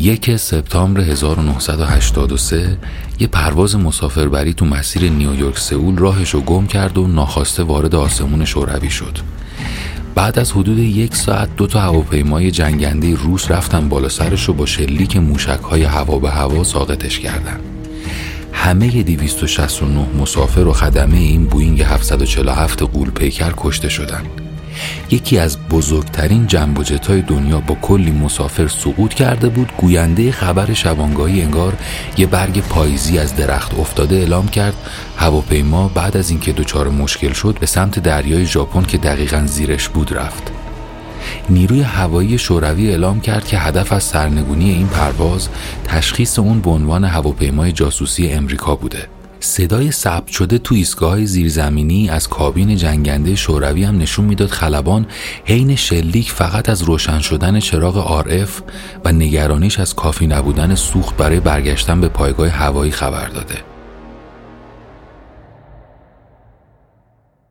یک سپتامبر 1983 یه پرواز مسافربری تو مسیر نیویورک سئول راهش رو گم کرد و ناخواسته وارد آسمون شوروی شد بعد از حدود یک ساعت دو تا هواپیمای جنگنده روس رفتن بالا سرش رو با شلیک موشک های هوا به هوا ساقطش کردن همه 269 مسافر و خدمه این بوینگ 747 قول پیکر کشته شدند. یکی از بزرگترین جنب و های دنیا با کلی مسافر سقوط کرده بود گوینده خبر شبانگاهی انگار یه برگ پاییزی از درخت افتاده اعلام کرد. هواپیما بعد از اینکه دچار مشکل شد به سمت دریای ژاپن که دقیقا زیرش بود رفت. نیروی هوایی شوروی اعلام کرد که هدف از سرنگونی این پرواز تشخیص اون به عنوان هواپیمای جاسوسی امریکا بوده. صدای ثبت شده تو ایستگاه زیرزمینی از کابین جنگنده شوروی هم نشون می‌داد خلبان حین شلیک فقط از روشن شدن چراغ آرف و نگرانیش از کافی نبودن سوخت برای برگشتن به پایگاه هوایی خبر داده.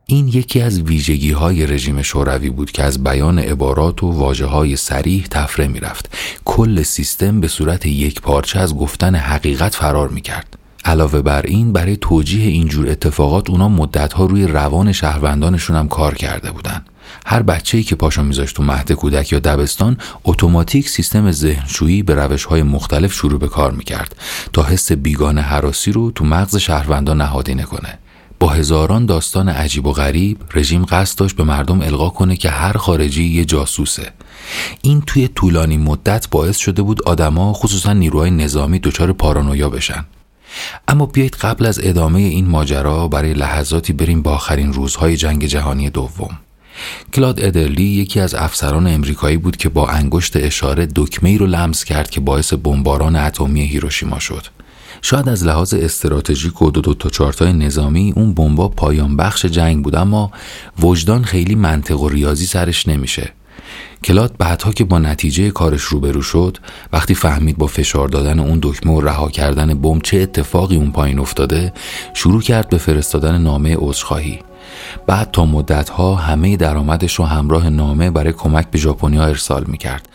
این یکی از ویژگی های رژیم شوروی بود که از بیان عبارات و واجه های سریح تفره می رفت. کل سیستم به صورت یک پارچه از گفتن حقیقت فرار می کرد. علاوه بر این برای توجیه اینجور اتفاقات اونا مدتها روی روان شهروندانشون هم کار کرده بودن. هر بچه‌ای که پاشو میذاشت تو مهد کودک یا دبستان اتوماتیک سیستم ذهنشویی به روش‌های مختلف شروع به کار می‌کرد تا حس بیگانه حراسی رو تو مغز شهروندان نهادینه کنه. با هزاران داستان عجیب و غریب رژیم قصد داشت به مردم القا کنه که هر خارجی یه جاسوسه. این توی طولانی مدت باعث شده بود آدما خصوصا نیروهای نظامی دچار پارانویا بشن. اما بیایید قبل از ادامه این ماجرا برای لحظاتی بریم با آخرین روزهای جنگ جهانی دوم. کلاد ادرلی یکی از افسران امریکایی بود که با انگشت اشاره دکمه رو لمس کرد که باعث بمباران اتمی هیروشیما شد. شاید از لحاظ استراتژیک و دو دو تا چارتای نظامی اون بمبا پایان بخش جنگ بود اما وجدان خیلی منطق و ریاضی سرش نمیشه. کلاد بعدها که با نتیجه کارش روبرو شد وقتی فهمید با فشار دادن اون دکمه و رها کردن بمب چه اتفاقی اون پایین افتاده شروع کرد به فرستادن نامه عذرخواهی. بعد تا مدتها همه درآمدش رو همراه نامه برای کمک به ژاپنیا ارسال می‌کرد.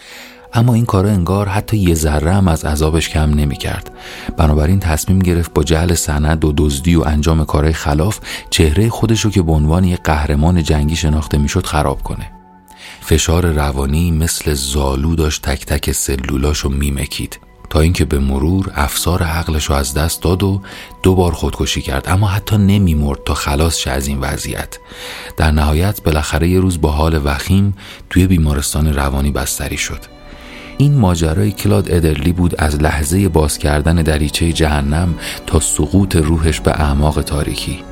اما این کارا انگار حتی یه ذره هم از عذابش کم نمی‌کرد. بنابراین تصمیم گرفت با جعل سند و دزدی و انجام کارهای خلاف چهره خودش رو که به عنوان یک قهرمان جنگی شناخته می‌شد خراب کنه. فشار روانی مثل زالو داشت تک تک سلولاشو میمکید. تا اینکه به مرور افسار عقلش رو از دست داد و دو بار خودکشی کرد اما حتی نمیمرد تا خلاص شه از این وضعیت. در نهایت بالاخره یه روز با حال وخیم توی بیمارستان روانی بستری شد. این ماجرای کلاد ادرلی بود از لحظه باز کردن دریچه جهنم تا سقوط روحش به اعماق تاریکی.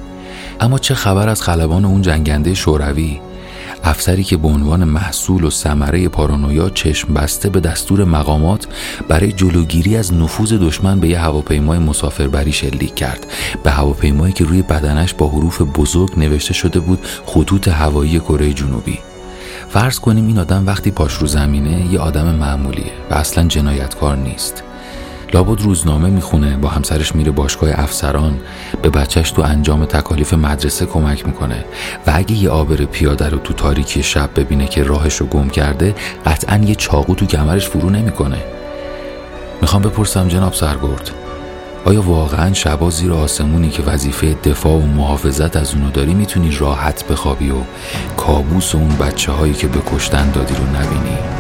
اما چه خبر از خلبان اون جنگنده شوروی؟ افسری که به عنوان محصول و ثمره پارانویا چشم بسته به دستور مقامات برای جلوگیری از نفوذ دشمن به یه هواپیمای مسافربری شلیک کرد. به هواپیمایی که روی بدنش با حروف بزرگ نوشته شده بود خطوط هوایی کره جنوبی. فرض کنیم این آدم وقتی پاش رو زمینه یه آدم معمولیه و اصلا جنایتکار نیست. لابد روزنامه می‌خونه با همسرش میره باشگاه افسران به بچهش تو انجام تکالیف مدرسه کمک می‌کنه و اگه یه آبر پیاده رو تو تاریکی شب ببینه که راهش رو گم کرده قطعا یه چاقو تو کمرش فرو نمی‌کنه می‌خوام بپرسم جناب سرگرد آیا واقعا شبا زیر آسمونی که وظیفه دفاع و محافظت از اونو داری می‌تونی راحت بخوابی و کابوس اون بچه هایی که به کشتن دادی رو نبینی؟